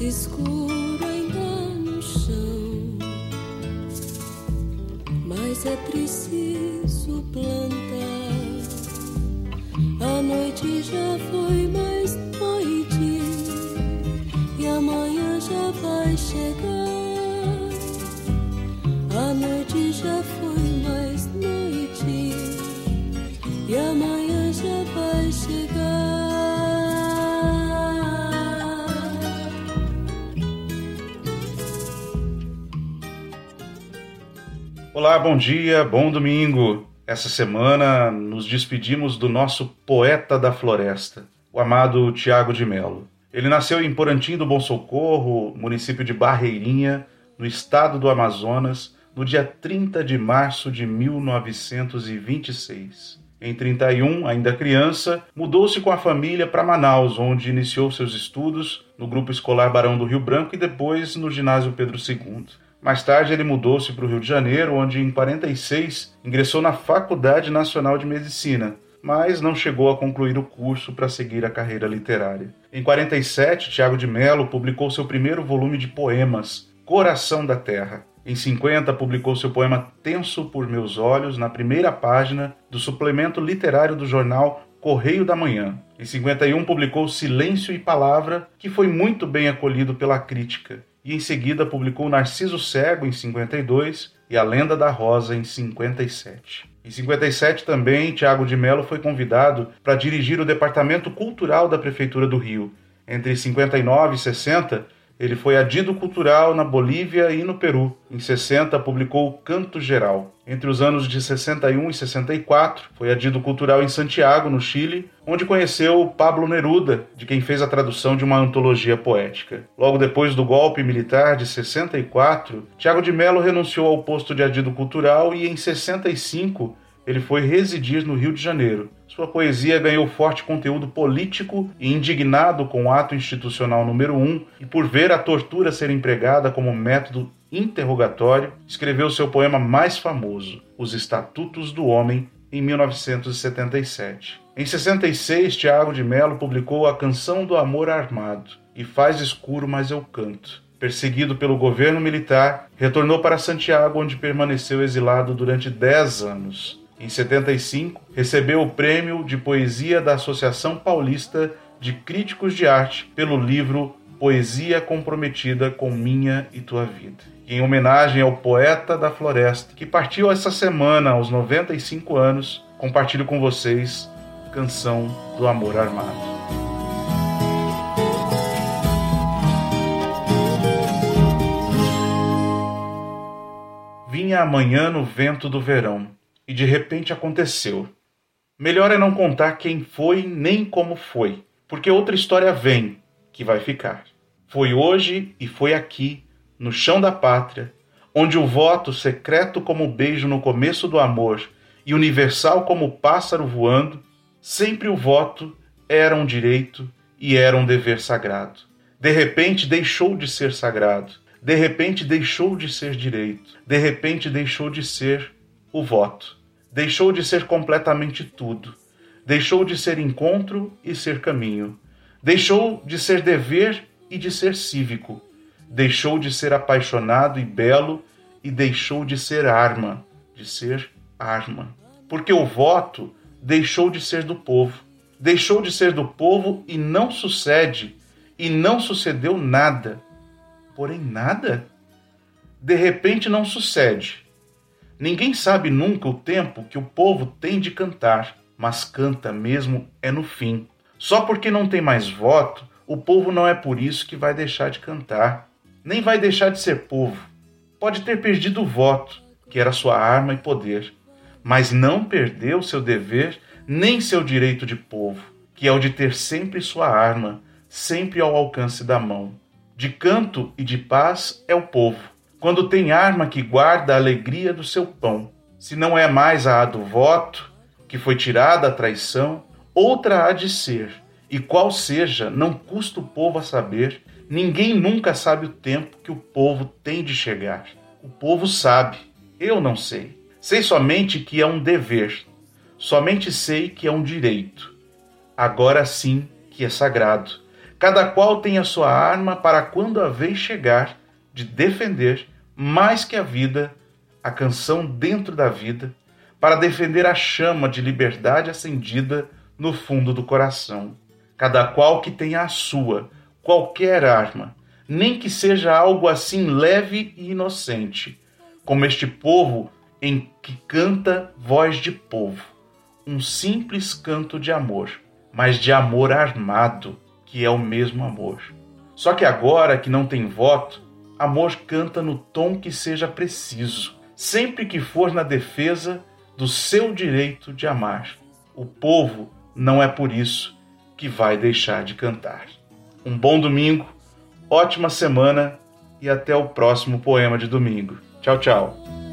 escuro ainda no chão, mas é preciso plantar. A noite já foi mais noite e amanhã já vai chegar. A noite já foi mais noite e amanhã já vai chegar. Olá, bom dia, bom domingo. Essa semana nos despedimos do nosso poeta da floresta, o amado Tiago de Melo. Ele nasceu em Porantim do Bom Socorro, município de Barreirinha, no estado do Amazonas, no dia 30 de março de 1926. Em 31, ainda criança, mudou-se com a família para Manaus, onde iniciou seus estudos no grupo escolar Barão do Rio Branco e depois no ginásio Pedro II. Mais tarde, ele mudou-se para o Rio de Janeiro, onde em 46 ingressou na Faculdade Nacional de Medicina, mas não chegou a concluir o curso para seguir a carreira literária. Em 47, Tiago de Mello publicou seu primeiro volume de poemas, Coração da Terra. Em 50, publicou seu poema Tenso por Meus Olhos na primeira página do suplemento literário do jornal Correio da Manhã. Em 51, publicou Silêncio e Palavra, que foi muito bem acolhido pela crítica e em seguida publicou Narciso Cego em 52 e A Lenda da Rosa em 57. Em 57 também, Tiago de Mello foi convidado para dirigir o Departamento Cultural da Prefeitura do Rio. Entre 59 e 60, ele foi adido cultural na Bolívia e no Peru. Em 60, publicou Canto Geral. Entre os anos de 61 e 64, foi adido cultural em Santiago, no Chile, onde conheceu Pablo Neruda, de quem fez a tradução de uma antologia poética. Logo depois do golpe militar de 64, Tiago de Mello renunciou ao posto de adido cultural e, em 65, ele foi residir no Rio de Janeiro. Sua poesia ganhou forte conteúdo político e indignado com o ato institucional número 1 e por ver a tortura ser empregada como método interrogatório, escreveu seu poema mais famoso, Os Estatutos do Homem, em 1977. Em 66, Tiago de Mello publicou A Canção do Amor Armado e Faz Escuro, mas eu canto. Perseguido pelo governo militar, retornou para Santiago, onde permaneceu exilado durante 10 anos. Em 75, recebeu o prêmio de poesia da Associação Paulista de Críticos de Arte pelo livro Poesia Comprometida com Minha e Tua Vida. Em homenagem ao poeta da floresta, que partiu essa semana aos 95 anos, compartilho com vocês Canção do Amor Armado. Vinha amanhã no vento do verão e de repente aconteceu. Melhor é não contar quem foi nem como foi, porque outra história vem que vai ficar. Foi hoje e foi aqui, no chão da pátria, onde o voto, secreto como o beijo no começo do amor e universal como o pássaro voando, sempre o voto era um direito e era um dever sagrado. De repente deixou de ser sagrado, de repente deixou de ser direito, de repente deixou de ser o voto deixou de ser completamente tudo. Deixou de ser encontro e ser caminho. Deixou de ser dever e de ser cívico. Deixou de ser apaixonado e belo e deixou de ser arma, de ser arma. Porque o voto deixou de ser do povo. Deixou de ser do povo e não sucede, e não sucedeu nada. Porém, nada? De repente não sucede Ninguém sabe nunca o tempo que o povo tem de cantar, mas canta mesmo é no fim. Só porque não tem mais voto, o povo não é por isso que vai deixar de cantar, nem vai deixar de ser povo. Pode ter perdido o voto, que era sua arma e poder, mas não perdeu seu dever nem seu direito de povo, que é o de ter sempre sua arma, sempre ao alcance da mão. De canto e de paz é o povo quando tem arma que guarda a alegria do seu pão. Se não é mais a do voto, que foi tirada a traição, outra há de ser, e qual seja, não custa o povo a saber, ninguém nunca sabe o tempo que o povo tem de chegar. O povo sabe, eu não sei. Sei somente que é um dever, somente sei que é um direito. Agora sim que é sagrado. Cada qual tem a sua arma para quando a vez chegar de defender mais que a vida, a canção dentro da vida, para defender a chama de liberdade acendida no fundo do coração. Cada qual que tenha a sua, qualquer arma, nem que seja algo assim leve e inocente, como este povo em que canta voz de povo, um simples canto de amor, mas de amor armado, que é o mesmo amor. Só que agora que não tem voto, amor canta no tom que seja preciso, sempre que for na defesa do seu direito de amar. O povo não é por isso que vai deixar de cantar. Um bom domingo, ótima semana e até o próximo poema de domingo. Tchau, tchau.